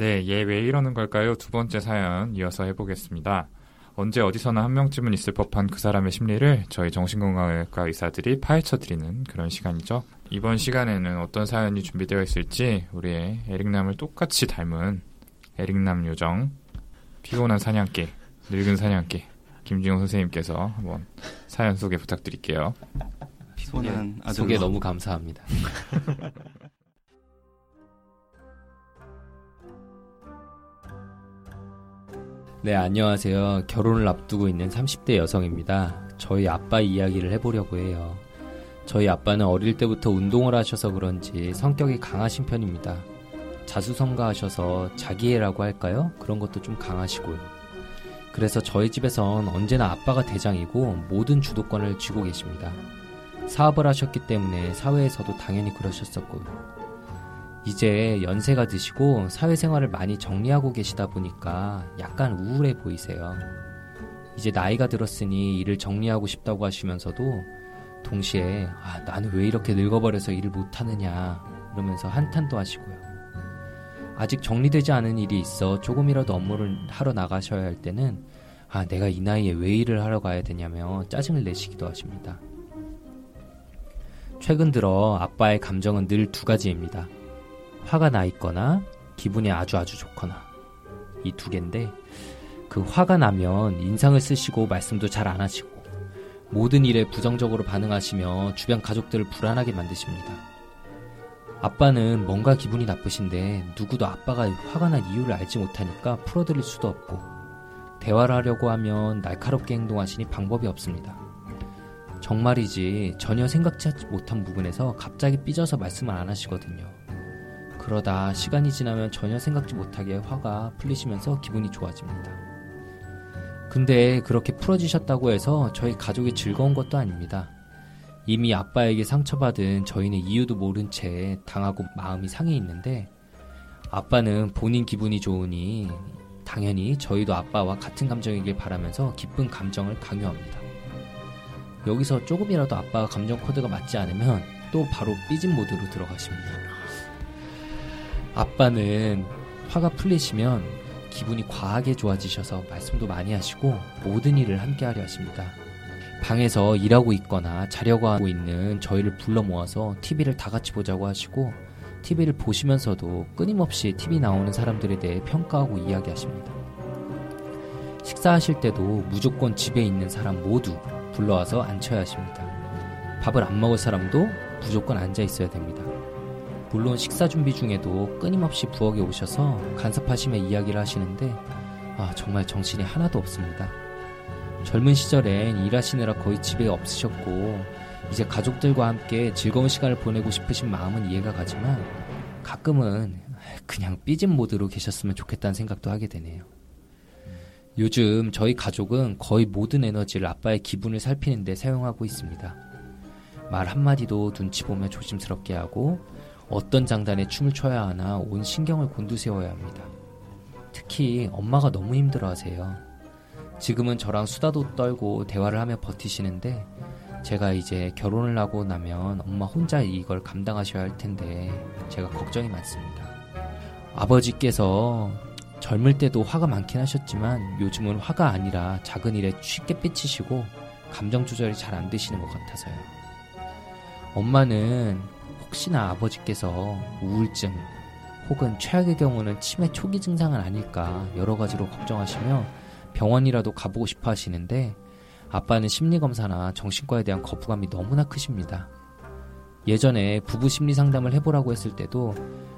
네, 얘 왜 이러는 걸까요? 두 번째 사연 이어서 해보겠습니다. 언제 어디서나 한 명쯤은 있을 법한 그 사람의 심리를 저희 정신건강의학과 의사들이 파헤쳐드리는 그런 시간이죠. 이번 시간에는 어떤 사연이 준비되어 있을지 우리의 에릭남을 똑같이 닮은 에릭남 요정, 피곤한 사냥개, 늙은 사냥개, 김지용 선생님께서 한번 사연 소개 부탁드릴게요. 피곤한 아들 소개 너무 감사합니다. 네, 안녕하세요. 결혼을 앞두고 있는 30대 여성입니다. 저희 아빠 이야기를 해보려고 해요. 저희 아빠는 어릴 때부터 운동을 하셔서 그런지 성격이 강하신 편입니다. 자수성가하셔서 자기애라고 할까요? 그런 것도 좀 강하시고요. 그래서 저희 집에선 언제나 아빠가 대장이고 모든 주도권을 쥐고 계십니다. 사업을 하셨기 때문에 사회에서도 당연히 그러셨었고요. 이제 연세가 드시고 사회생활을 많이 정리하고 계시다 보니까 약간 우울해 보이세요. 이제 나이가 들었으니 일을 정리하고 싶다고 하시면서도 동시에 아, 나는 왜 이렇게 늙어버려서 일을 못하느냐 이러면서 한탄도 하시고요. 아직 정리되지 않은 일이 있어 조금이라도 업무를 하러 나가셔야 할 때는 아, 내가 이 나이에 왜 일을 하러 가야 되냐며 짜증을 내시기도 하십니다. 최근 들어 아빠의 감정은 늘 두 가지입니다. 화가 나 있거나 기분이 아주 아주 좋거나 이 두 개인데 그 화가 나면 인상을 쓰시고 말씀도 잘 안 하시고 모든 일에 부정적으로 반응하시며 주변 가족들을 불안하게 만드십니다. 아빠는 뭔가 기분이 나쁘신데 누구도 아빠가 화가 난 이유를 알지 못하니까 풀어드릴 수도 없고 대화를 하려고 하면 날카롭게 행동하시니 방법이 없습니다. 정말이지 전혀 생각지 못한 부분에서 갑자기 삐져서 말씀을 안 하시거든요. 그러다 시간이 지나면 전혀 생각지 못하게 화가 풀리시면서 기분이 좋아집니다. 근데 그렇게 풀어지셨다고 해서 저희 가족이 즐거운 것도 아닙니다. 이미 아빠에게 상처받은 저희는 이유도 모른 채 당하고 마음이 상해 있는데 아빠는 본인 기분이 좋으니 당연히 저희도 아빠와 같은 감정이길 바라면서 기쁜 감정을 강요합니다. 여기서 조금이라도 아빠가 감정 코드가 맞지 않으면 또 바로 삐진 모드로 들어가십니다. 아빠는 화가 풀리시면 기분이 과하게 좋아지셔서 말씀도 많이 하시고 모든 일을 함께 하려 하십니다. 방에서 일하고 있거나 자려고 하고 있는 저희를 불러 모아서 TV를 다 같이 보자고 하시고 TV를 보시면서도 끊임없이 TV 나오는 사람들에 대해 평가하고 이야기하십니다. 식사하실 때도 무조건 집에 있는 사람 모두 불러와서 앉혀야 하십니다. 밥을 안 먹을 사람도 무조건 앉아 있어야 됩니다. 물론 식사 준비 중에도 끊임없이 부엌에 오셔서 간섭하시며 이야기를 하시는데 아, 정말 정신이 하나도 없습니다. 젊은 시절엔 일하시느라 거의 집에 없으셨고 이제 가족들과 함께 즐거운 시간을 보내고 싶으신 마음은 이해가 가지만 가끔은 그냥 삐진 모드로 계셨으면 좋겠다는 생각도 하게 되네요. 요즘 저희 가족은 거의 모든 에너지를 아빠의 기분을 살피는데 사용하고 있습니다. 말 한마디도 눈치 보며 조심스럽게 하고 어떤 장단에 춤을 춰야 하나 온 신경을 곤두세워야 합니다. 특히 엄마가 너무 힘들어 하세요. 지금은 저랑 수다도 떨고 대화를 하며 버티시는데 제가 이제 결혼을 하고 나면 엄마 혼자 이걸 감당하셔야 할 텐데 제가 걱정이 많습니다. 아버지께서 젊을 때도 화가 많긴 하셨지만 요즘은 화가 아니라 작은 일에 쉽게 삐치시고 감정 조절이 잘 안 되시는 것 같아서요. 엄마는 혹시나 아버지께서 우울증 혹은 최악의 경우는 치매 초기 증상은 아닐까 여러 가지로 걱정하시며 병원이라도 가보고 싶어 하시는데 아빠는 심리검사나 정신과에 대한 거부감이 너무나 크십니다. 예전에 부부 심리 상담을 해보라고 했을 때도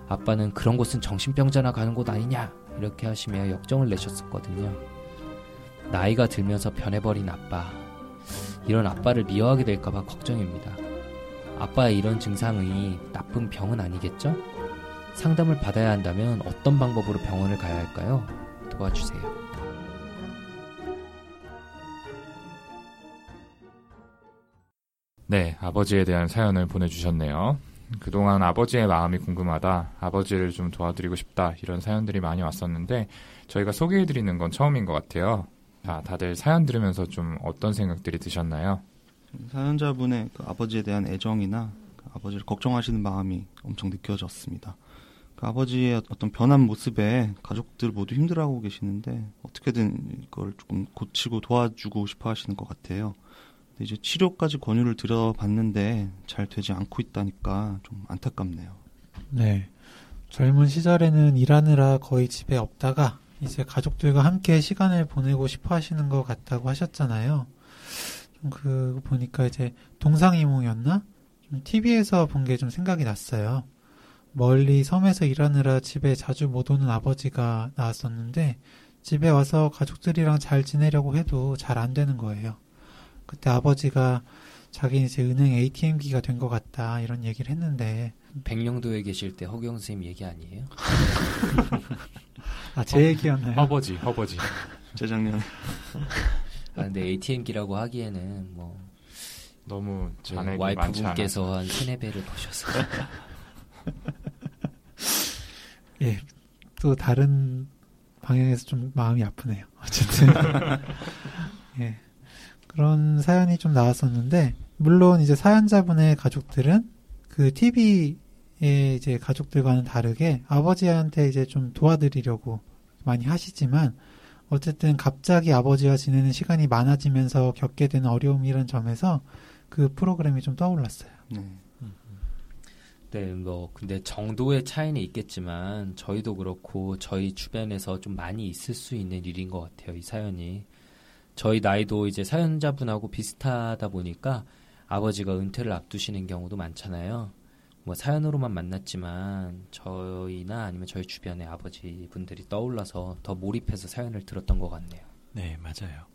아빠는 그런 곳은 정신병자나 가는 곳 아니냐 이렇게 하시며 역정을 내셨었거든요. 나이가 들면서 변해버린 아빠. 이런 아빠를 미워하게 될까봐 걱정입니다. 아빠의 이런 증상이 나쁜 병은 아니겠죠? 상담을 받아야 한다면 어떤 방법으로 병원을 가야 할까요? 도와주세요. 네, 아버지에 대한 사연을 보내주셨네요. 그동안 아버지의 마음이 궁금하다, 아버지를 좀 도와드리고 싶다, 이런 사연들이 많이 왔었는데, 저희가 소개해드리는 건 처음인 것 같아요. 자, 다들 사연 들으면서 좀 어떤 생각들이 드셨나요? 사연자분의 그 아버지에 대한 애정이나 그 아버지를 걱정하시는 마음이 엄청 느껴졌습니다. 그 아버지의 어떤 변한 모습에 가족들 모두 힘들어하고 계시는데 어떻게든 이걸 조금 고치고 도와주고 싶어 하시는 것 같아요. 근데 이제 치료까지 권유를 드려봤는데 잘 되지 않고 있다니까 좀 안타깝네요. 네. 젊은 시절에는 일하느라 거의 집에 없다가 이제 가족들과 함께 시간을 보내고 싶어 하시는 것 같다고 하셨잖아요. 그 보니까 이제 동상이몽이었나? TV에서 본 게 좀 생각이 났어요. 멀리 섬에서 일하느라 집에 자주 못 오는 아버지가 나왔었는데 집에 와서 가족들이랑 잘 지내려고 해도 잘 안 되는 거예요. 그때 아버지가 자기 이제 은행 ATM기가 된 것 같다 이런 얘기를 했는데 백령도에 계실 때 허경 선생님 얘기 아니에요? 아제 얘기였나요? 허버지, 허버지. 재작년 아, 근데 ATM기라고 하기에는 뭐 너무. 와이프분께서 한 세네 배를 버셔서 예, 또 다른 방향에서 좀 마음이 아프네요. 어쨌든 예, 그런 사연이 좀 나왔었는데 물론 이제 사연자분의 가족들은 그 TV의 이제 가족들과는 다르게 아버지한테 이제 좀 도와드리려고 많이 하시지만 어쨌든 갑자기 아버지와 지내는 시간이 많아지면서 겪게 되는 어려움이라는 점에서 그 프로그램이 좀 떠올랐어요. 네. 네, 뭐 근데 정도의 차이는 있겠지만 저희도 그렇고 저희 주변에서 좀 많이 있을 수 있는 일인 것 같아요. 이 사연이 저희 나이도 이제 사연자분하고 비슷하다 보니까 아버지가 은퇴를 앞두시는 경우도 많잖아요. 뭐 사연으로만 만났지만 저희나 아니면 저희 주변의 아버지 분들이 떠올라서 더 몰입해서 사연을 들었던 것 같네요. 네, 맞아요.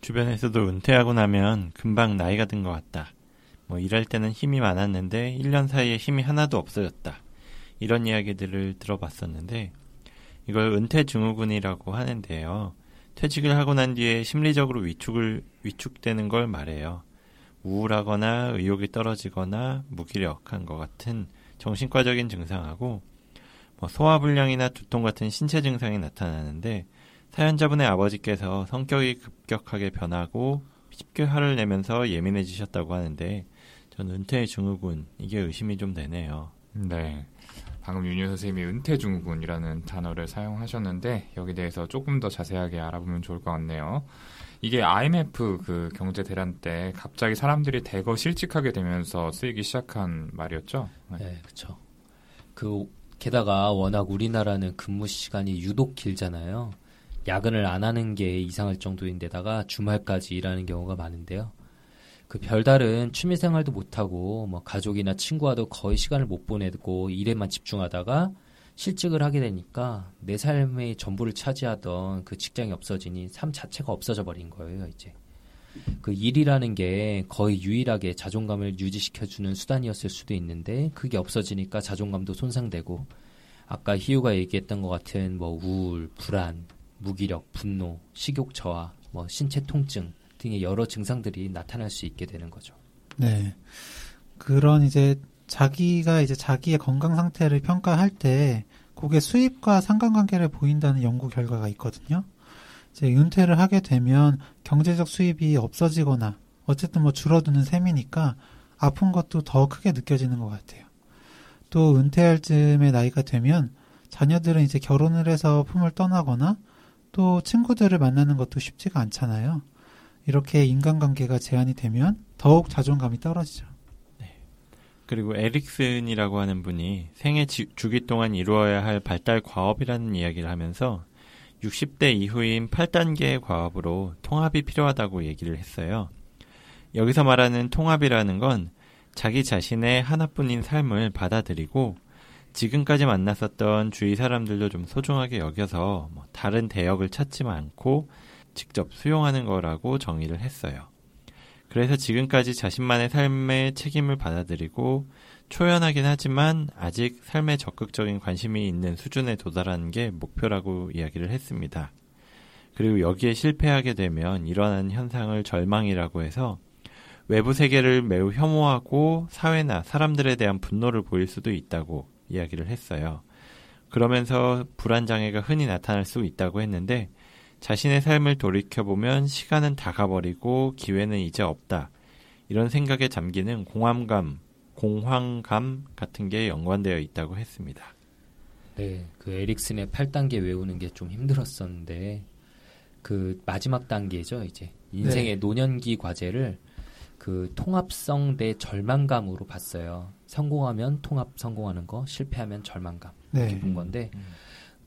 주변에서도 은퇴하고 나면 금방 나이가 든 것 같다. 뭐 일할 때는 힘이 많았는데 1년 사이에 힘이 하나도 없어졌다. 이런 이야기들을 들어봤었는데 이걸 은퇴 증후군이라고 하는데요. 퇴직을 하고 난 뒤에 심리적으로 위축을 위축되는 걸 말해요. 우울하거나 의욕이 떨어지거나 무기력한 것 같은 정신과적인 증상하고 뭐 소화불량이나 두통 같은 신체 증상이 나타나는데 사연자분의 아버지께서 성격이 급격하게 변하고 쉽게 화를 내면서 예민해지셨다고 하는데 전 은퇴 증후군 이게 의심이 좀 되네요. 네. 방금 윤희 선생님이 은퇴 증후군이라는 단어를 사용하셨는데 여기 대해서 조금 더 자세하게 알아보면 좋을 것 같네요. 이게 IMF 그 경제 대란 때 갑자기 사람들이 대거 실직하게 되면서 쓰이기 시작한 말이었죠. 네, 그렇죠. 그 게다가 워낙 우리나라는 근무 시간이 유독 길잖아요. 야근을 안 하는 게 이상할 정도인데다가 주말까지 일하는 경우가 많은데요. 그 별다른 취미 생활도 못 하고 뭐 가족이나 친구와도 거의 시간을 못 보내고 일에만 집중하다가 실직을 하게 되니까 내 삶의 전부를 차지하던 그 직장이 없어지니 삶 자체가 없어져 버린 거예요, 이제. 그 일이라는 게 거의 유일하게 자존감을 유지시켜주는 수단이었을 수도 있는데 그게 없어지니까 자존감도 손상되고 아까 희우가 얘기했던 것 같은 뭐 우울, 불안, 무기력, 분노, 식욕 저하, 뭐 신체 통증 등의 여러 증상들이 나타날 수 있게 되는 거죠. 네. 그런 이제 자기가 이제 자기의 건강 상태를 평가할 때 그게 수입과 상관관계를 보인다는 연구 결과가 있거든요. 이제 은퇴를 하게 되면 경제적 수입이 없어지거나 어쨌든 뭐 줄어드는 셈이니까 아픈 것도 더 크게 느껴지는 것 같아요. 또 은퇴할 즈음의 나이가 되면 자녀들은 이제 결혼을 해서 품을 떠나거나 또 친구들을 만나는 것도 쉽지가 않잖아요. 이렇게 인간관계가 제한이 되면 더욱 자존감이 떨어지죠. 그리고 에릭슨이라고 하는 분이 생애 지- 주기 동안 이루어야 할 발달 과업이라는 이야기를 하면서 60대 이후인 8단계의 과업으로 통합이 필요하다고 얘기를 했어요. 여기서 말하는 통합이라는 건 자기 자신의 하나뿐인 삶을 받아들이고 지금까지 만났었던 주위 사람들도 좀 소중하게 여겨서 뭐 다른 대역을 찾지 않고 직접 수용하는 거라고 정의를 했어요. 그래서 지금까지 자신만의 삶의 책임을 받아들이고 초연하긴 하지만 아직 삶에 적극적인 관심이 있는 수준에 도달하는 게 목표라고 이야기를 했습니다. 그리고 여기에 실패하게 되면 일어나는 현상을 절망이라고 해서 외부 세계를 매우 혐오하고 사회나 사람들에 대한 분노를 보일 수도 있다고 이야기를 했어요. 그러면서 불안장애가 흔히 나타날 수 있다고 했는데 자신의 삶을 돌이켜보면 시간은 다 가버리고 기회는 이제 없다. 이런 생각에 잠기는 공황감, 공황감 같은 게 연관되어 있다고 했습니다. 네, 그 에릭슨의 8단계 외우는 게 좀 힘들었었는데 그 마지막 단계죠, 이제 인생의 네. 노년기 과제를 그 통합성 대 절망감으로 봤어요. 성공하면 통합 성공하는 거, 실패하면 절망감 이렇게 네. 본 건데 음.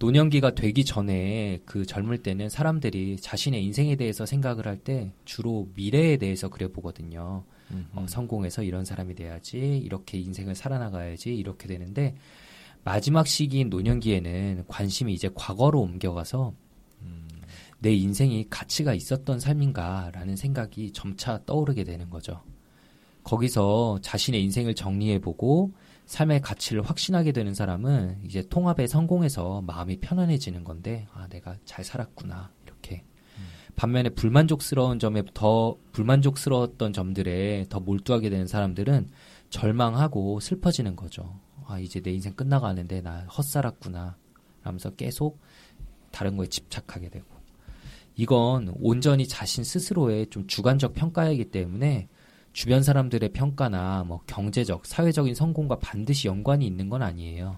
노년기가 되기 전에 그 젊을 때는 사람들이 자신의 인생에 대해서 생각을 할 때 주로 미래에 대해서 그려 보거든요. 음. 어, 성공해서 이런 사람이 돼야지, 이렇게 인생을 살아나가야지, 이렇게 되는데, 마지막 시기인 노년기에는 관심이 이제 과거로 옮겨가서 음. 내 인생이 가치가 있었던 삶인가라는 생각이 점차 떠오르게 되는 거죠. 거기서 자신의 인생을 정리해보고 삶의 가치를 확신하게 되는 사람은 이제 통합에 성공해서 마음이 편안해지는 건데, 아, 내가 잘 살았구나. 이렇게. 반면에 불만족스러운 점에 더 불만족스러웠던 점들에 더 몰두하게 되는 사람들은 절망하고 슬퍼지는 거죠. 아, 이제 내 인생 끝나가는데 나 헛살았구나. 라면서 계속 다른 거에 집착하게 되고. 이건 온전히 자신 스스로의 좀 주관적 평가이기 때문에 주변 사람들의 평가나 뭐 경제적, 사회적인 성공과 반드시 연관이 있는 건 아니에요.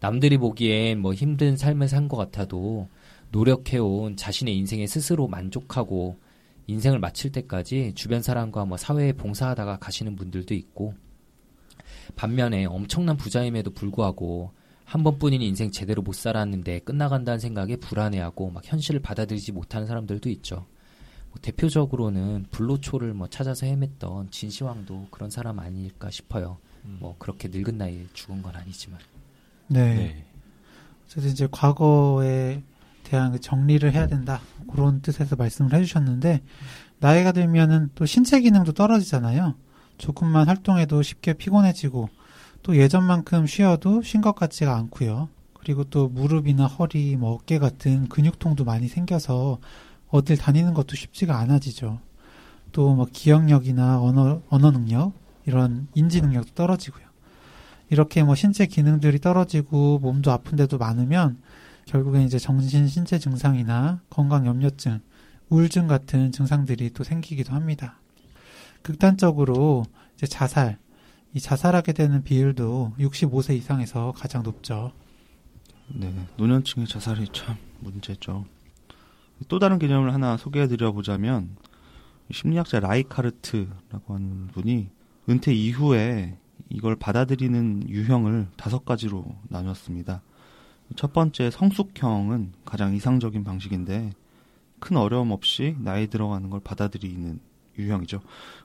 남들이 보기엔 뭐 힘든 삶을 산 것 같아도 노력해온 자신의 인생에 스스로 만족하고 인생을 마칠 때까지 주변 사람과 뭐 사회에 봉사하다가 가시는 분들도 있고 반면에 엄청난 부자임에도 불구하고 한 번뿐인 인생 제대로 못 살았는데 끝나간다는 생각에 불안해하고 막 현실을 받아들이지 못하는 사람들도 있죠. 뭐 대표적으로는 불로초를 뭐 찾아서 헤맸던 진시황도 그런 사람 아닐까 싶어요. 음. 뭐 그렇게 늙은 나이에 죽은 건 아니지만. 네. 네. 그래서 이제 과거에 대한 그 정리를 해야 된다. 그런 뜻에서 말씀을 해주셨는데, 나이가 들면은 또 신체 기능도 떨어지잖아요. 조금만 활동해도 쉽게 피곤해지고, 또 예전만큼 쉬어도 쉰 것 같지가 않고요. 그리고 또 무릎이나 허리, 뭐 어깨 같은 근육통도 많이 생겨서 어딜 다니는 것도 쉽지가 않아지죠. 또 뭐 기억력이나 언어, 언어 능력, 이런 인지 능력도 떨어지고요. 이렇게 뭐 신체 기능들이 떨어지고 몸도 아픈 데도 많으면 결국엔 이제 정신 신체 증상이나 건강 염려증, 우울증 같은 증상들이 또 생기기도 합니다. 극단적으로 이제 자살, 이 자살하게 되는 비율도 65세 이상에서 가장 높죠. 네, 노년층의 자살이 참 문제죠. 또 다른 개념을 하나 소개해드려 보자면 심리학자 라이카르트라고 하는 분이 은퇴 이후에 이걸 받아들이는 유형을 다섯 가지로 나눴습니다. 첫 번째 성숙형은 가장 이상적인 방식인데 큰 어려움 없이 나이 들어가는 걸 받아들이는 유형이죠.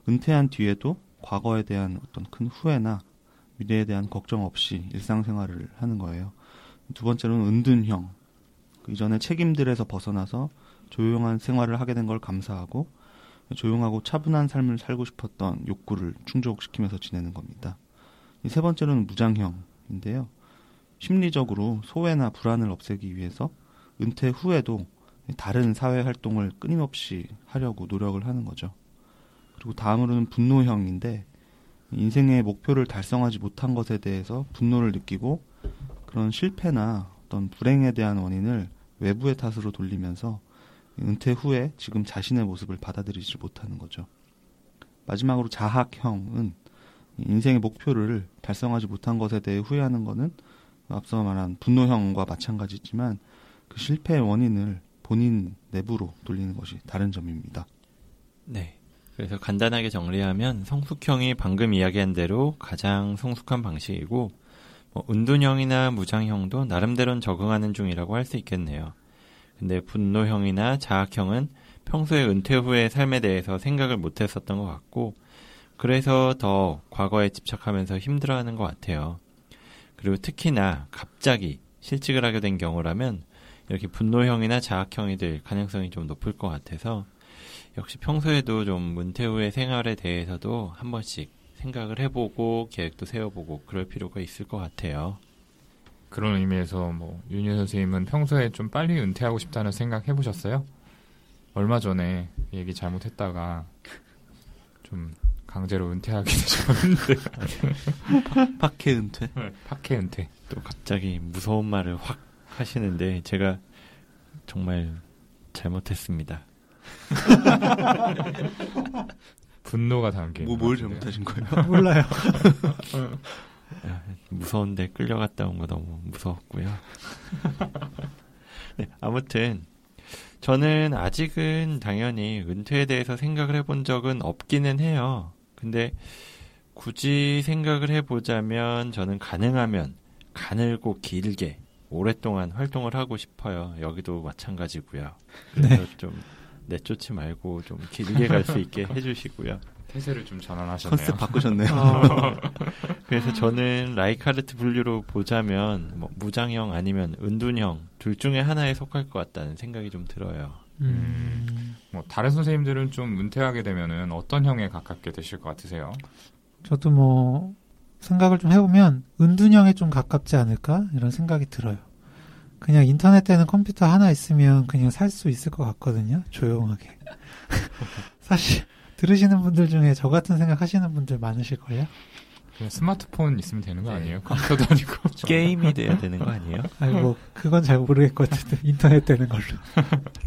은퇴한 뒤에도 과거에 대한 어떤 큰 후회나 미래에 대한 걱정 없이 일상생활을 하는 거예요. 두 번째로는 은둔형. 그 이전에 책임들에서 벗어나서 조용한 생활을 하게 된 걸 감사하고 조용하고 차분한 삶을 살고 싶었던 욕구를 충족시키면서 지내는 겁니다. 이세 번째로는 무장형인데요. 심리적으로 소외나 불안을 없애기 위해서 은퇴 후에도 다른 사회 활동을 끊임없이 하려고 노력을 하는 거죠. 그리고 다음으로는 분노형인데 인생의 목표를 달성하지 못한 것에 대해서 분노를 느끼고 그런 실패나 어떤 불행에 대한 원인을 외부의 탓으로 돌리면서 은퇴 후에 지금 자신의 모습을 받아들이지 못하는 거죠. 마지막으로 자학형은 인생의 목표를 달성하지 못한 것에 대해 후회하는 것은 앞서 말한 분노형과 마찬가지지만 그 실패의 원인을 본인 내부로 돌리는 것이 다른 점입니다. 네. 그래서 간단하게 정리하면 성숙형이 방금 이야기한 대로 가장 성숙한 방식이고 뭐 은둔형이나 무장형도 나름대로는 적응하는 중이라고 할 수 있겠네요. 근데 분노형이나 자학형은 평소에 은퇴 후의 삶에 대해서 생각을 못 했었던 것 같고 그래서 더 과거에 집착하면서 힘들어하는 것 같아요. 그리고 특히나 갑자기 실직을 하게 된 경우라면 이렇게 분노형이나 자학형이 될 가능성이 좀 높을 것 같아서 역시 평소에도 좀 은퇴 후의 생활에 대해서도 한 번씩 생각을 해보고 계획도 세워보고 그럴 필요가 있을 것 같아요. 그런 의미에서 뭐 윤유 선생님은 평소에 좀 빨리 은퇴하고 싶다는 생각 해보셨어요? 얼마 전에 얘기 잘못했다가 좀 강제로 은퇴하게 되셨는데 파케 은퇴. 파케 은퇴. 또 갑자기 무서운 말을 확 하시는데 제가 정말 잘못했습니다. 분노가 담긴. 뭐 뭘. 잘못하신 거예요? 몰라요. 무서운데 끌려갔다 온 거 너무 무서웠고요. 네, 아무튼 저는 아직은 당연히 은퇴에 대해서 생각을 해본 적은 없기는 해요. 근데 굳이 생각을 해보자면 저는 가능하면 가늘고 길게 오랫동안 활동을 하고 싶어요. 여기도 마찬가지고요. 그래서 네. 좀 내쫓지 말고 좀 길게 갈 수 있게 해주시고요. 태세를 좀 전환하셨네요. 컨셉 바꾸셨네요. 어, 그래서 저는 라이카르트 분류로 보자면 뭐 무장형 아니면 은둔형 둘 중에 하나에 속할 것 같다는 생각이 좀 들어요. 음, 뭐 다른 선생님들은 좀 은퇴하게 되면은 어떤 형에 가깝게 되실 것 같으세요? 저도 뭐 생각을 좀 해보면 은둔형에 좀 가깝지 않을까 이런 생각이 들어요. 그냥 인터넷 되는 컴퓨터 하나 있으면 그냥 살 수 있을 것 같거든요. 조용하게. 사실 들으시는 분들 중에 저 같은 생각 하시는 분들 많으실걸요? 그냥 스마트폰 있으면 되는 거 네. 아니에요? 컴퓨터도 아니고. 게임이 돼야 되는 거 아니에요? 아니 뭐 그건 잘 모르겠거든요. 인터넷 되는 걸로.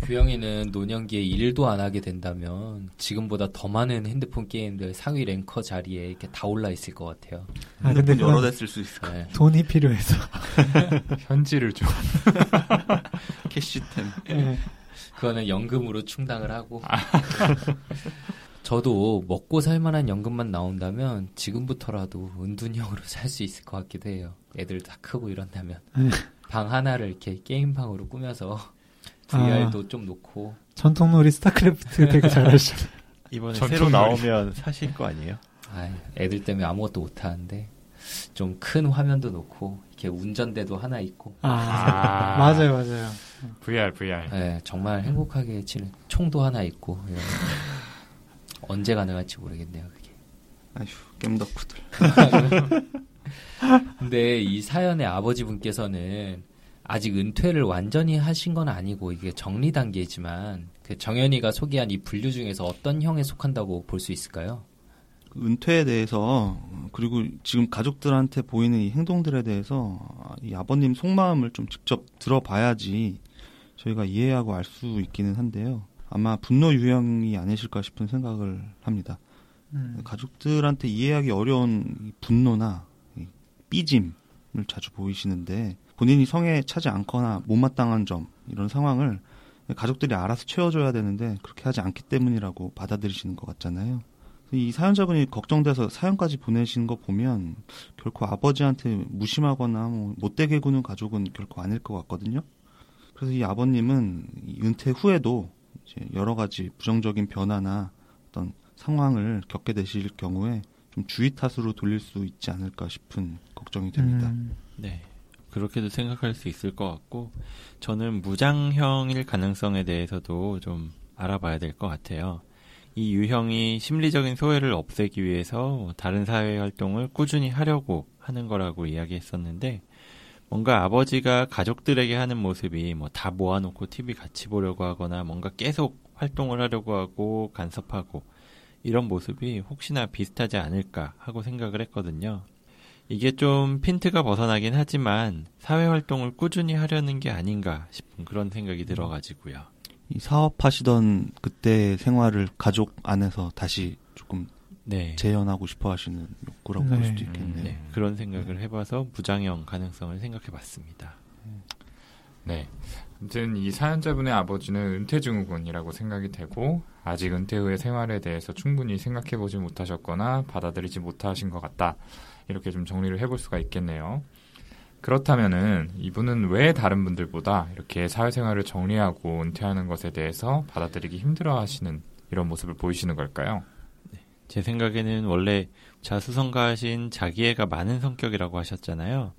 규영이는 노년기에 일도 안 하게 된다면 지금보다 더 많은 핸드폰 게임들 상위 랭커 자리에 이렇게 다 올라 있을 것 같아요. 아 근데 여러 그건 대쓸 수 있을 것 네. 돈이 필요해서. 현질을 좀. 캐시템. 예. 그거는 연금으로 충당을 하고. 저도 먹고 살 만한 연금만 나온다면 지금부터라도 은둔형으로 살 수 있을 것 같기도 해요. 애들 다 크고 이런다면. 네. 방 하나를 이렇게 게임 방으로 꾸며서 VR도 좀 놓고. 전통놀이 스타크래프트 되게 잘하시잖아요. 이번에. 새로 나오면 사실 거 아니에요? 아, 애들 때문에 아무것도 못 하는데 좀 큰 화면도 놓고 이렇게 운전대도 하나 있고. 아, 아. 맞아요, 맞아요. VR, VR. 네, 정말 행복하게 치는 총도 하나 있고. 언제 가능할지 모르겠네요, 그게. 아휴, 겜덕후들. 근데 이 사연의 아버지분께서는 아직 은퇴를 완전히 하신 건 아니고 이게 정리 단계지만 그 정현이가 소개한 이 분류 중에서 어떤 형에 속한다고 볼 수 있을까요? 은퇴에 대해서 그리고 지금 가족들한테 보이는 이 행동들에 대해서 이 아버님 속마음을 좀 직접 들어봐야지 저희가 이해하고 알 수 있기는 한데요. 아마 분노 유형이 아니실까 싶은 생각을 합니다. 음. 가족들한테 이해하기 어려운 이 분노나 이 삐짐을 자주 보이시는데 본인이 성에 차지 않거나 못마땅한 점 이런 상황을 가족들이 알아서 채워줘야 되는데 그렇게 하지 않기 때문이라고 받아들이시는 것 같잖아요. 이 사연자분이 걱정돼서 사연까지 보내신 거 보면 결코 아버지한테 무심하거나 뭐 못되게 구는 가족은 결코 아닐 것 같거든요. 그래서 이 아버님은 이 은퇴 후에도 여러 가지 부정적인 변화나 어떤 상황을 겪게 되실 경우에 좀 주의 탓으로 돌릴 수 있지 않을까 싶은 걱정이 됩니다. 음. 네. 그렇게도 생각할 수 있을 것 같고, 저는 무장형일 가능성에 대해서도 좀 알아봐야 될 것 같아요. 이 유형이 심리적인 소외를 없애기 위해서 다른 사회 활동을 꾸준히 하려고 하는 거라고 이야기했었는데, 뭔가 아버지가 가족들에게 하는 모습이 뭐 다 모아놓고 TV 같이 보려고 하거나 뭔가 계속 활동을 하려고 하고 간섭하고 이런 모습이 혹시나 비슷하지 않을까 하고 생각을 했거든요. 이게 좀 핀트가 벗어나긴 하지만 사회 활동을 꾸준히 하려는 게 아닌가 싶은 그런 생각이 들어가지고요. 이 사업하시던 그때 생활을 가족 안에서 다시 네. 재현하고 싶어 하시는 욕구라고 볼 네. 수도 있겠네요. 네. 그런 생각을 해봐서 무장형 가능성을 생각해 봤습니다. 네. 아무튼 이 사연자분의 아버지는 은퇴증후군이라고 생각이 되고 아직 은퇴 후의 생활에 대해서 충분히 생각해 보지 못하셨거나 받아들이지 못하신 것 같다. 이렇게 좀 정리를 해볼 수가 있겠네요. 그렇다면은 이분은 왜 다른 분들보다 이렇게 사회생활을 정리하고 은퇴하는 것에 대해서 받아들이기 힘들어 하시는 이런 모습을 보이시는 걸까요? 제 생각에는 원래 자수성가하신 자기애가 많은 성격이라고 하셨잖아요.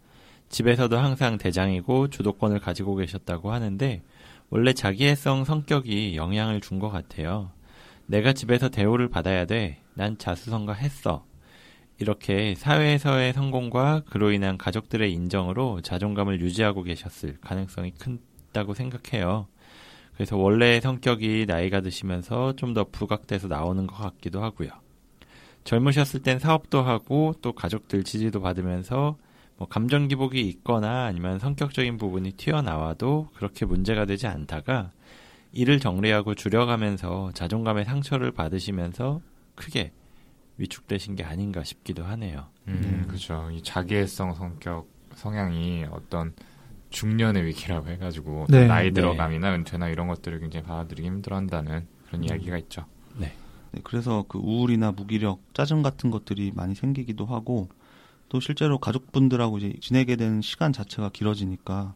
집에서도 항상 대장이고 주도권을 가지고 계셨다고 하는데 원래 자기애성 성격이 영향을 준 것 같아요. 내가 집에서 대우를 받아야 돼. 난 자수성가했어. 이렇게 사회에서의 성공과 그로 인한 가족들의 인정으로 자존감을 유지하고 계셨을 가능성이 큰다고 생각해요. 그래서 원래의 성격이 나이가 드시면서 좀 더 부각돼서 나오는 것 같기도 하고요. 젊으셨을 땐 사업도 하고 또 가족들 지지도 받으면서 뭐 감정 기복이 있거나 아니면 성격적인 부분이 튀어나와도 그렇게 문제가 되지 않다가 이를 정리하고 줄여가면서 자존감의 상처를 받으시면서 크게 위축되신 게 아닌가 싶기도 하네요. 음, 네. 그렇죠. 이 자기애성 성격 성향이 어떤 중년의 위기라고 해가지고 네. 나이 네. 들어감이나 은퇴나 이런 것들을 굉장히 받아들이기 힘들어한다는 그런 음. 이야기가 있죠. 네, 그래서 그 우울이나 무기력, 짜증 같은 것들이 많이 생기기도 하고 또 실제로 가족분들하고 이제 지내게 되는 시간 자체가 길어지니까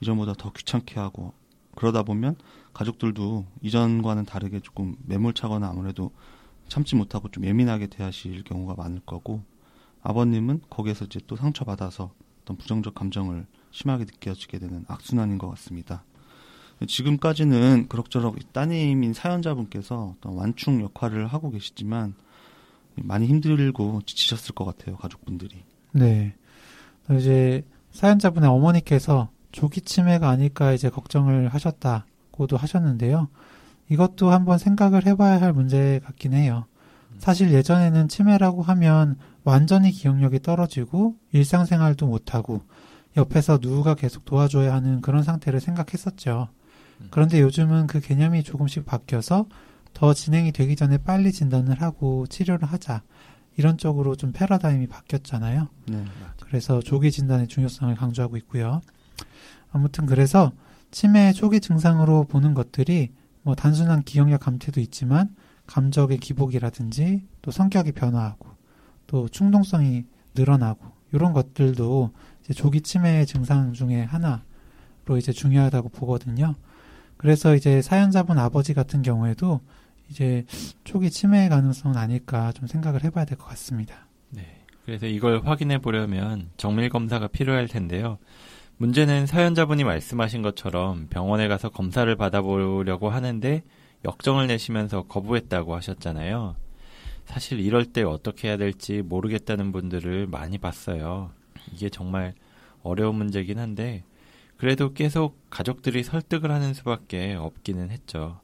이전보다 더 귀찮게 하고 그러다 보면 가족들도 이전과는 다르게 조금 매몰차거나 아무래도 참지 못하고 좀 예민하게 대하실 경우가 많을 거고 아버님은 거기에서 이제 또 상처받아서 어떤 부정적 감정을 심하게 느껴지게 되는 악순환인 것 같습니다. 지금까지는 그럭저럭 따님인 사연자분께서 어떤 완충 역할을 하고 계시지만 많이 힘들고 지치셨을 것 같아요 가족분들이. 네. 또 이제 사연자분의 어머니께서 조기 치매가 아닐까 이제 걱정을 하셨다고도 하셨는데요. 이것도 한번 생각을 해봐야 할 문제 같긴 해요. 사실 예전에는 치매라고 하면 완전히 기억력이 떨어지고 일상생활도 못하고 옆에서 누가 계속 도와줘야 하는 그런 상태를 생각했었죠. 그런데 요즘은 그 개념이 조금씩 바뀌어서 더 진행이 되기 전에 빨리 진단을 하고 치료를 하자. 이런 쪽으로 좀 패러다임이 바뀌었잖아요. 네. 그래서 조기 진단의 중요성을 강조하고 있고요. 아무튼 그래서 치매 초기 증상으로 보는 것들이 뭐 단순한 기억력 감퇴도 있지만 감정의 기복이라든지 또 성격이 변화하고 또 충동성이 늘어나고 이런 것들도 이제 조기 치매의 증상 중에 하나로 이제 중요하다고 보거든요. 그래서 이제 사연자분 아버지 같은 경우에도 이제 초기 치매의 가능성은 아닐까 좀 생각을 해봐야 될 것 같습니다. 네. 그래서 이걸 확인해 보려면 정밀 검사가 필요할 텐데요. 문제는 사연자분이 말씀하신 것처럼 병원에 가서 검사를 받아보려고 하는데 역정을 내시면서 거부했다고 하셨잖아요. 사실 이럴 때 어떻게 해야 될지 모르겠다는 분들을 많이 봤어요. 이게 정말 어려운 문제긴 한데 그래도 계속 가족들이 설득을 하는 수밖에 없기는 했죠.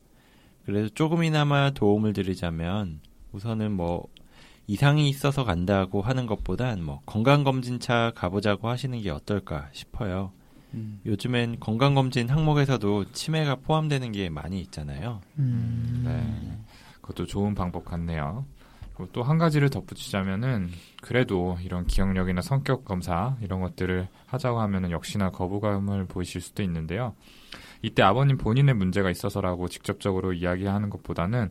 그래도 조금이나마 도움을 드리자면 우선은 뭐 이상이 있어서 간다고 하는 것보단 뭐 건강검진차 가보자고 하시는 게 어떨까 싶어요. 음. 요즘엔 건강검진 항목에서도 치매가 포함되는 게 많이 있잖아요. 음, 네. 그것도 좋은 방법 같네요. 또 한 가지를 덧붙이자면은 그래도 이런 기억력이나 성격 검사 이런 것들을 하자고 하면은 역시나 거부감을 보이실 수도 있는데요. 이때 아버님 본인의 문제가 있어서라고 직접적으로 이야기하는 것보다는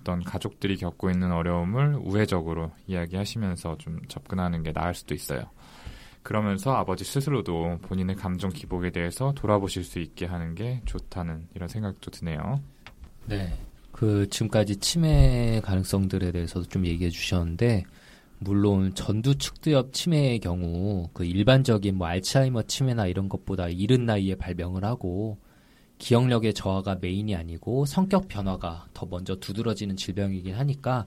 어떤 가족들이 겪고 있는 어려움을 우회적으로 이야기하시면서 좀 접근하는 게 나을 수도 있어요. 그러면서 아버지 스스로도 본인의 감정 기복에 대해서 돌아보실 수 있게 하는 게 좋다는 이런 생각도 드네요. 네. 그 지금까지 치매 가능성들에 대해서도 좀 얘기해 주셨는데 물론 전두 측두엽 치매의 경우 그 일반적인 뭐 알츠하이머 치매나 이런 것보다 이른 나이에 발병을 하고 기억력의 저하가 메인이 아니고 성격 변화가 더 먼저 두드러지는 질병이긴 하니까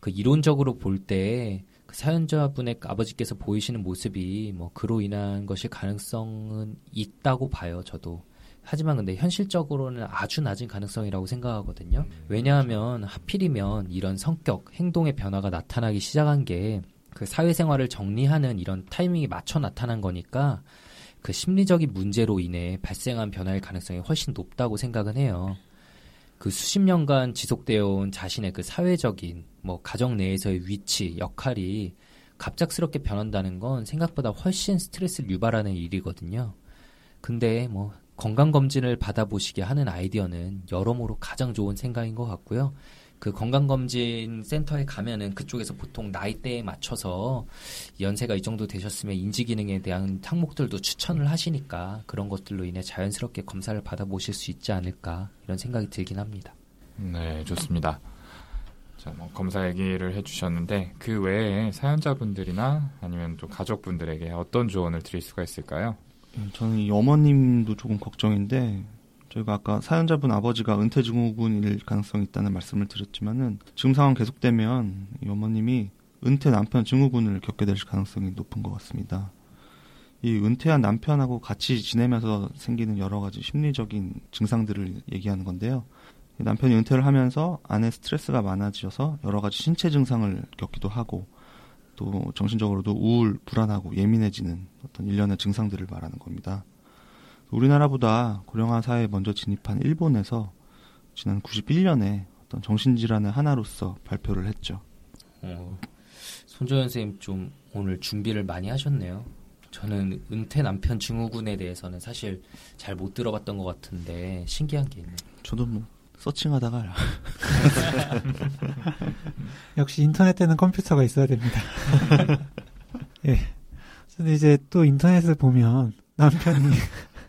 그 이론적으로 볼 때 그 사연자분의 아버지께서 보이시는 모습이 뭐 그로 인한 것일 가능성은 있다고 봐요, 저도. 하지만 근데 현실적으로는 아주 낮은 가능성이라고 생각하거든요. 왜냐하면 하필이면 이런 성격, 행동의 변화가 나타나기 시작한 게 그 사회생활을 정리하는 이런 타이밍이 맞춰 나타난 거니까 그 심리적인 문제로 인해 발생한 변화의 가능성이 훨씬 높다고 생각은 해요. 그 수십 년간 지속되어 온 자신의 그 사회적인 뭐 가정 내에서의 위치, 역할이 갑작스럽게 변한다는 건 생각보다 훨씬 스트레스를 유발하는 일이거든요. 근데 뭐 건강검진을 받아보시게 하는 아이디어는 여러모로 가장 좋은 생각인 것 같고요. 그 건강검진 센터에 가면은 그쪽에서 보통 나이대에 맞춰서 연세가 이 정도 되셨으면 인지기능에 대한 항목들도 추천을 하시니까 그런 것들로 인해 자연스럽게 검사를 받아보실 수 있지 않을까 이런 생각이 들긴 합니다. 네, 좋습니다. 자, 뭐 검사 얘기를 해주셨는데 그 외에 사연자분들이나 아니면 또 가족분들에게 어떤 조언을 드릴 수가 있을까요? 예, 저는 이 어머님도 조금 걱정인데 저희가 아까 사연자분 아버지가 은퇴 증후군일 가능성이 있다는 말씀을 드렸지만은 지금 상황 계속되면 이 어머님이 은퇴 남편 증후군을 겪게 될 가능성이 높은 것 같습니다. 이 은퇴한 남편하고 같이 지내면서 생기는 여러 가지 심리적인 증상들을 얘기하는 건데요. 이 남편이 은퇴를 하면서 아내 스트레스가 많아져서 여러 가지 신체 증상을 겪기도 하고 또 정신적으로도 우울, 불안하고 예민해지는 어떤 일련의 증상들을 말하는 겁니다. 우리나라보다 고령화 사회에 먼저 진입한 일본에서 지난 91년에 어떤 정신질환의 하나로서 발표를 했죠. 어, 손조연 선생님 좀 오늘 준비를 많이 하셨네요. 저는 은퇴 남편 증후군에 대해서는 사실 잘 못 들어봤던 것 같은데 신기한 게 있네요. 저도 뭐 서칭하다가 역시 인터넷 때는 컴퓨터가 있어야 됩니다. 예. 근데 이제 또 인터넷을 보면 남편이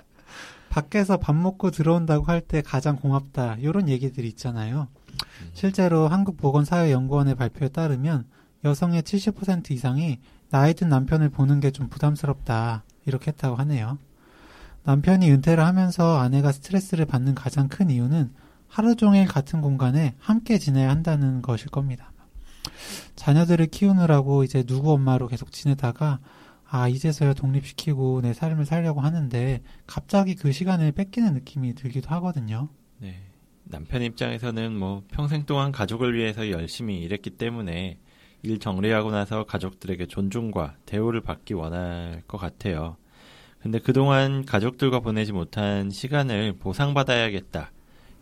밖에서 밥 먹고 들어온다고 할 때 가장 고맙다 이런 얘기들이 있잖아요. 실제로 한국보건사회연구원의 발표에 따르면 여성의 70% 이상이 나이 든 남편을 보는 게 좀 부담스럽다 이렇게 했다고 하네요. 남편이 은퇴를 하면서 아내가 스트레스를 받는 가장 큰 이유는 하루 종일 같은 공간에 함께 지내야 한다는 것일 겁니다. 자녀들을 키우느라고 이제 누구 엄마로 계속 지내다가 아 이제서야 독립시키고 내 삶을 살려고 하는데 갑자기 그 시간을 뺏기는 느낌이 들기도 하거든요. 네. 남편 입장에서는 뭐 평생 동안 가족을 위해서 열심히 일했기 때문에 일 정리하고 나서 가족들에게 존중과 대우를 받기 원할 것 같아요. 근데 그동안 가족들과 보내지 못한 시간을 보상받아야겠다.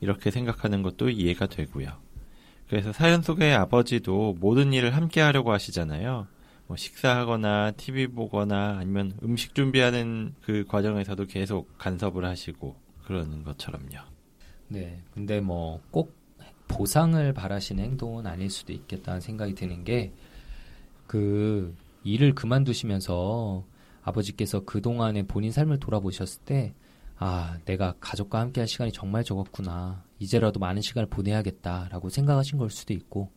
이렇게 생각하는 것도 이해가 되고요. 그래서 사연 속의 아버지도 모든 일을 함께 하려고 하시잖아요. 뭐 식사하거나 TV 보거나 아니면 음식 준비하는 그 과정에서도 계속 간섭을 하시고 그러는 것처럼요. 네. 근데 뭐 꼭 보상을 바라시는 행동은 아닐 수도 있겠다는 생각이 드는 게 그 일을 그만두시면서 아버지께서 그동안의 본인 삶을 돌아보셨을 때 아, 내가 가족과 함께 할 시간이 정말 적었구나. 이제라도 많은 시간을 보내야겠다라고 생각하신 걸 수도 있고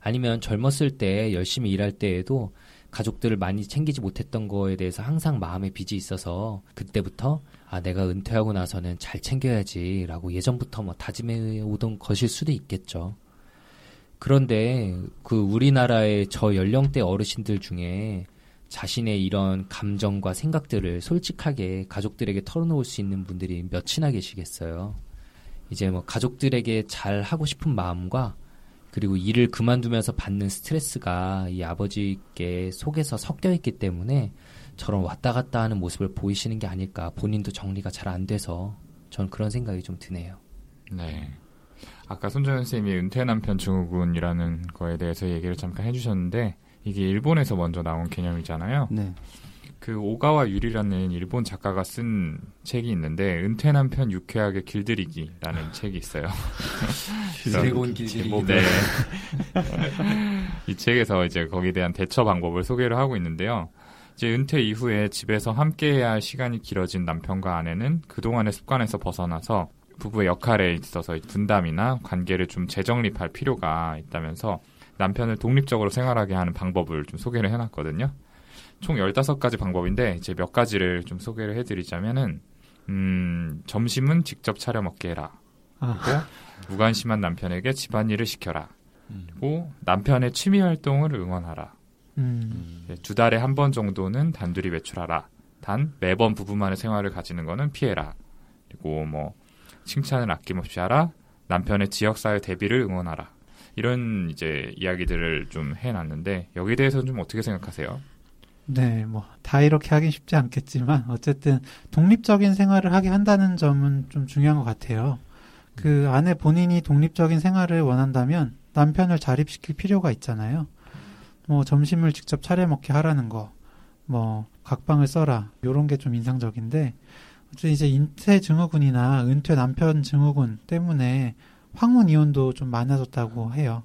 아니면 젊었을 때 열심히 일할 때에도 가족들을 많이 챙기지 못했던 거에 대해서 항상 마음에 빚이 있어서 그때부터 아 내가 은퇴하고 나서는 잘 챙겨야지라고 예전부터 뭐 다짐해 오던 것일 수도 있겠죠. 그런데 그 우리나라의 저 연령대 어르신들 중에 자신의 이런 감정과 생각들을 솔직하게 가족들에게 털어놓을 수 있는 분들이 몇이나 계시겠어요. 이제 뭐 가족들에게 잘 하고 싶은 마음과 그리고 일을 그만두면서 받는 스트레스가 이 아버지께 속에서 섞여 있기 때문에 저런 왔다 갔다 하는 모습을 보이시는 게 아닐까. 본인도 정리가 잘 안 돼서 전 그런 생각이 좀 드네요. 네. 아까 손정현 선생님이 은퇴 남편 증후군이라는 거에 대해서 얘기를 잠깐 해주셨는데 이게 일본에서 먼저 나온 개념이잖아요. 네. 그 오가와 유리라는 일본 작가가 쓴 책이 있는데 은퇴 남편 유쾌하게 길들이기라는 책이 있어요. 드래곤 길들이기. 네. 이 책에서 이제 거기에 대한 대처 방법을 소개를 하고 있는데요. 이제 은퇴 이후에 집에서 함께해야 할 시간이 길어진 남편과 아내는 그동안의 습관에서 벗어나서 부부의 역할에 있어서 분담이나 관계를 좀 재정립할 필요가 있다면서 남편을 독립적으로 생활하게 하는 방법을 좀 소개를 해놨거든요. 총 15가지 방법인데 이제 몇 가지를 좀 소개를 해드리자면은 음, 점심은 직접 차려 먹게 해라. 아, 그리고 무관심한 남편에게 집안일을 시켜라. 음. 그리고 남편의 취미 활동을 응원하라. 음, 네, 두 달에 한 번 정도는 단둘이 외출하라. 단 매번 부부만의 생활을 가지는 거는 피해라. 그리고 뭐 칭찬을 아낌없이 하라. 남편의 지역사회 대비를 응원하라. 이런 이제 이야기들을 좀 해놨는데 여기에 대해서는 좀 어떻게 생각하세요? 네, 뭐 다 이렇게 하긴 쉽지 않겠지만 어쨌든 독립적인 생활을 하게 한다는 점은 좀 중요한 것 같아요. 그 아내 본인이 독립적인 생활을 원한다면 남편을 자립시킬 필요가 있잖아요. 뭐 점심을 직접 차려 먹게 하라는 거, 뭐 각방을 써라 요런 게 좀 인상적인데 어쨌든 이제 인퇴 증후군이나 은퇴 남편 증후군 때문에 황혼 이혼도 좀 많아졌다고 해요.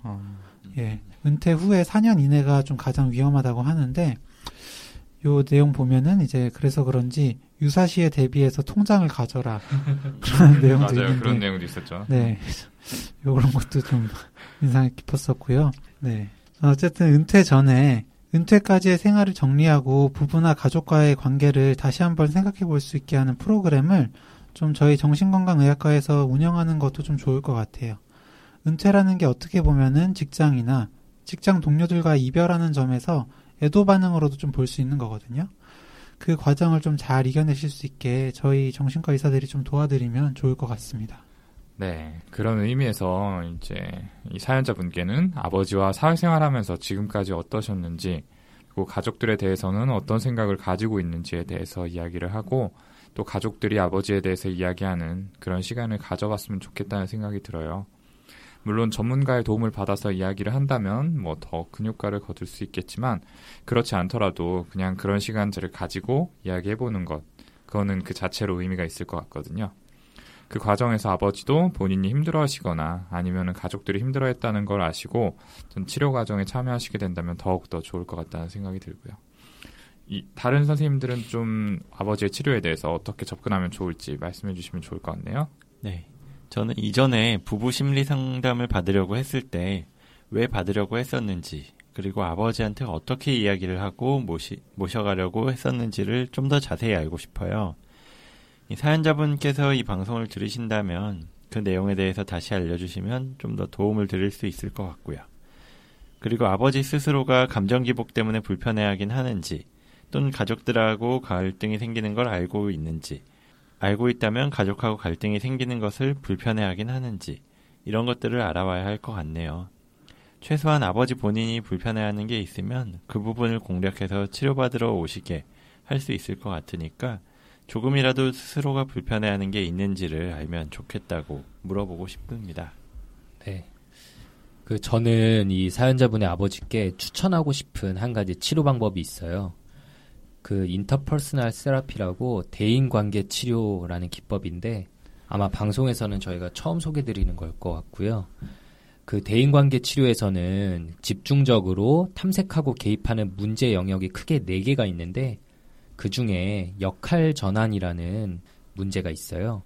예, 은퇴 후에 4년 이내가 좀 가장 위험하다고 하는데 요 내용 보면은 이제 그래서 그런지 유사시에 대비해서 통장을 가져라 그런 내용도 맞아요. 있는데 그런 내용도 있었죠. 네 요런 것도 좀 인상이 깊었었고요. 네 어쨌든 은퇴 전에 은퇴까지의 생활을 정리하고 부부나 가족과의 관계를 다시 한번 생각해 볼 수 있게 하는 프로그램을 좀 저희 정신건강의학과에서 운영하는 것도 좀 좋을 것 같아요. 은퇴라는 게 어떻게 보면은 직장이나 직장 동료들과 이별하는 점에서 애도 반응으로도 좀 볼 수 있는 거거든요. 그 과정을 좀 잘 이겨내실 수 있게 저희 정신과 의사들이 좀 도와드리면 좋을 것 같습니다. 네, 그런 의미에서 이제 이 사연자분께는 아버지와 사회생활하면서 지금까지 어떠셨는지 그리고 가족들에 대해서는 어떤 생각을 가지고 있는지에 대해서 이야기를 하고 또 가족들이 아버지에 대해서 이야기하는 그런 시간을 가져봤으면 좋겠다는 생각이 들어요. 물론 전문가의 도움을 받아서 이야기를 한다면 뭐더큰 효과를 거둘 수 있겠지만 그렇지 않더라도 그냥 그런 시간들을 가지고 이야기해보는 것 그거는 그 자체로 의미가 있을 것 같거든요. 그 과정에서 아버지도 본인이 힘들어하시거나 아니면 가족들이 힘들어했다는 걸 아시고 전 치료 과정에 참여하시게 된다면 더욱 더 좋을 것 같다는 생각이 들고요. 이 다른 선생님들은 좀 아버지의 치료에 대해서 어떻게 접근하면 좋을지 말씀해 주시면 좋을 것 같네요. 네. 저는 이전에 부부 심리 상담을 받으려고 했을 때 왜 받으려고 했었는지 그리고 아버지한테 어떻게 이야기를 하고 모시, 모셔가려고 했었는지를 좀 더 자세히 알고 싶어요. 이 사연자분께서 이 방송을 들으신다면 그 내용에 대해서 다시 알려주시면 좀 더 도움을 드릴 수 있을 것 같고요. 그리고 아버지 스스로가 감정 기복 때문에 불편해하긴 하는지 또는 가족들하고 갈등이 생기는 걸 알고 있는지 알고 있다면 가족하고 갈등이 생기는 것을 불편해하긴 하는지 이런 것들을 알아봐야 할 것 같네요. 최소한 아버지 본인이 불편해하는 게 있으면 그 부분을 공략해서 치료받으러 오시게 할 수 있을 것 같으니까 조금이라도 스스로가 불편해하는 게 있는지를 알면 좋겠다고 물어보고 싶습니다. 네. 그 저는 이 사연자분의 아버지께 추천하고 싶은 한 가지 치료 방법이 있어요. 그 인터퍼스널 세라피라고 대인 관계 치료라는 기법인데 아마 방송에서는 저희가 처음 소개드리는 걸 것 같고요. 그 대인관계 치료에서는 집중적으로 탐색하고 개입하는 문제 영역이 크게 네 개가 있는데 그 중에 역할 전환이라는 문제가 있어요.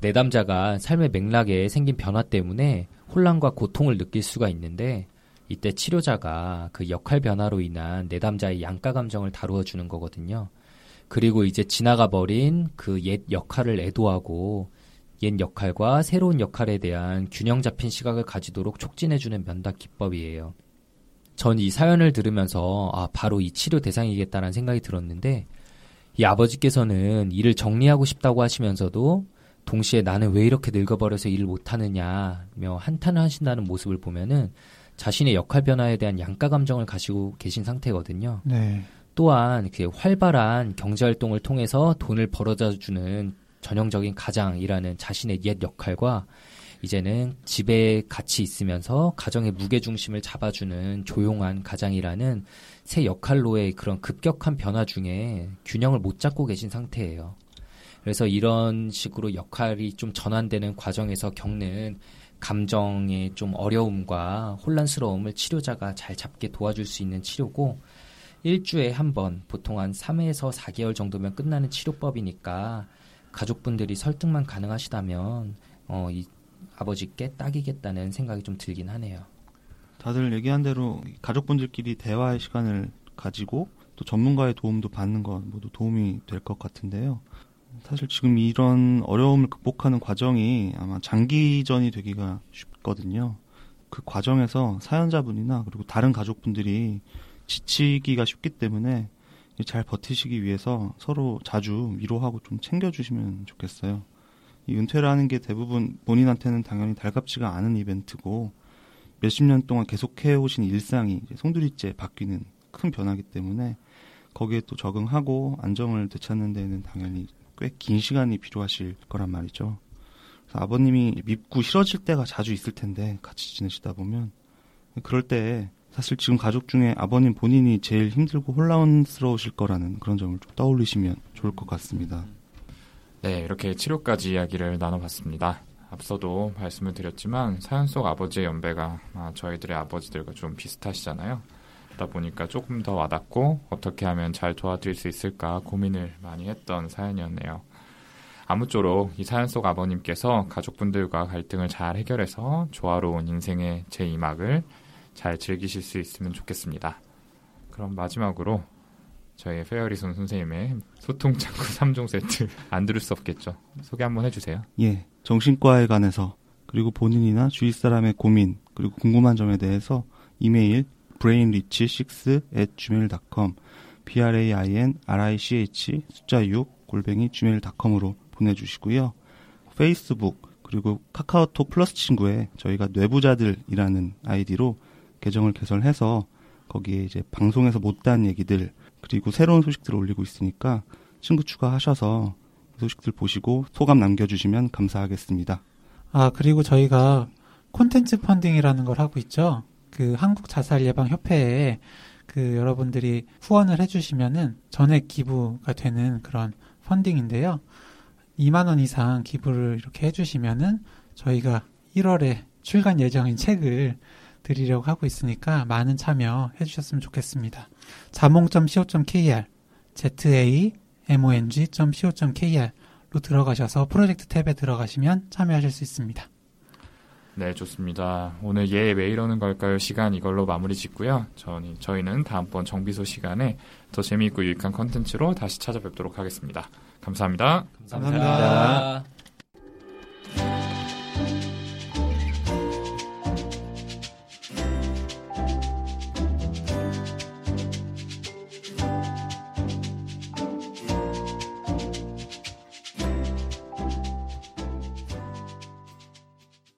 내담자가 삶의 맥락에 생긴 변화 때문에 혼란과 고통을 느낄 수가 있는데 이때 치료자가 그 역할 변화로 인한 내담자의 양가 감정을 다루어 주는 거거든요. 그리고 이제 지나가 버린 그 옛 역할을 애도하고 옛 역할과 새로운 역할에 대한 균형 잡힌 시각을 가지도록 촉진해 주는 면담 기법이에요. 전 이 사연을 들으면서 아 바로 이 치료 대상이겠다는 생각이 들었는데 이 아버지께서는 일을 정리하고 싶다고 하시면서도 동시에 나는 왜 이렇게 늙어버려서 일을 못하느냐며 한탄을 하신다는 모습을 보면은 자신의 역할 변화에 대한 양가 감정을 가지고 계신 상태거든요. 네. 또한 그 활발한 경제 활동을 통해서 돈을 벌어다 주는 전형적인 가장이라는 자신의 옛 역할과 이제는 집에 같이 있으면서 가정의 무게 중심을 잡아주는 조용한 가장이라는 새 역할로의 그런 급격한 변화 중에 균형을 못 잡고 계신 상태예요. 그래서 이런 식으로 역할이 좀 전환되는 과정에서 겪는 감정의 좀 어려움과 혼란스러움을 치료자가 잘 잡게 도와줄 수 있는 치료고 일주에 한 번 보통 한 3에서 4개월 정도면 끝나는 치료법이니까 가족분들이 설득만 가능하시다면 어, 이 아버지께 딱이겠다는 생각이 좀 들긴 하네요. 다들 얘기한 대로 가족분들끼리 대화의 시간을 가지고 또 전문가의 도움도 받는 건 모두 도움이 될 것 같은데요. 사실 지금 이런 어려움을 극복하는 과정이 아마 장기전이 되기가 쉽거든요. 그 과정에서 사연자분이나 그리고 다른 가족분들이 지치기가 쉽기 때문에 잘 버티시기 위해서 서로 자주 위로하고 좀 챙겨주시면 좋겠어요. 이 은퇴를 하는 게 대부분 본인한테는 당연히 달갑지가 않은 이벤트고 몇십 년 동안 계속 해오신 일상이 송두리째 바뀌는 큰 변화기 때문에 거기에 또 적응하고 안정을 되찾는 데는 당연히 꽤 긴 시간이 필요하실 거란 말이죠. 아버님이 밉고 싫어질 때가 자주 있을 텐데 같이 지내시다 보면 그럴 때 사실 지금 가족 중에 아버님 본인이 제일 힘들고 혼란스러우실 거라는 그런 점을 좀 떠올리시면 좋을 것 같습니다. 네, 이렇게 치료까지 이야기를 나눠봤습니다. 앞서도 말씀을 드렸지만 사연 속 아버지의 연배가 저희들의 아버지들과 좀 비슷하시잖아요. 그러다 보니까 조금 더 와닿고 어떻게 하면 잘 도와드릴 수 있을까 고민을 많이 했던 사연이었네요. 아무쪼록 이 사연 속 아버님께서 가족분들과 갈등을 잘 해결해서 조화로운 인생의 제2막을 잘 즐기실 수 있으면 좋겠습니다. 그럼 마지막으로 저희 페어리손 선생님의 소통 창구 3종 세트 안 들을 수 없겠죠. 소개 한번 해주세요. 예, 정신과에 관해서 그리고 본인이나 주위 사람의 고민 그리고 궁금한 점에 대해서 이메일 brainrich6 at gmail.com brain-rich 숫자 6 골뱅이 gmail.com으로 보내주시고요. 페이스북 그리고 카카오톡 플러스 친구에 저희가 뇌부자들이라는 아이디로 계정을 개설해서 거기에 이제 방송에서 못다한 얘기들 그리고 새로운 소식들을 올리고 있으니까 친구 추가하셔서 그 소식들 보시고 소감 남겨주시면 감사하겠습니다. 아 그리고 저희가 콘텐츠 펀딩이라는 걸 하고 있죠. 그 한국 자살 예방 협회에 그 여러분들이 후원을 해주시면은 전액 기부가 되는 그런 펀딩인데요. 2만 원 이상 기부를 이렇게 해주시면은 저희가 1월에 출간 예정인 책을 드리려고 하고 있으니까 많은 참여 해주셨으면 좋겠습니다. 자몽.co.kr, zamong.co.kr로 들어가셔서 프로젝트 탭에 들어가시면 참여하실 수 있습니다. 네, 좋습니다. 오늘 얘왜 이러는 걸까요? 시간 이걸로 마무리 짓고요. 저희, 저희는 다음번 정비소 시간에 더 재미있고 유익한 컨텐츠로 다시 찾아뵙도록 하겠습니다. 감사합니다. 감사합니다.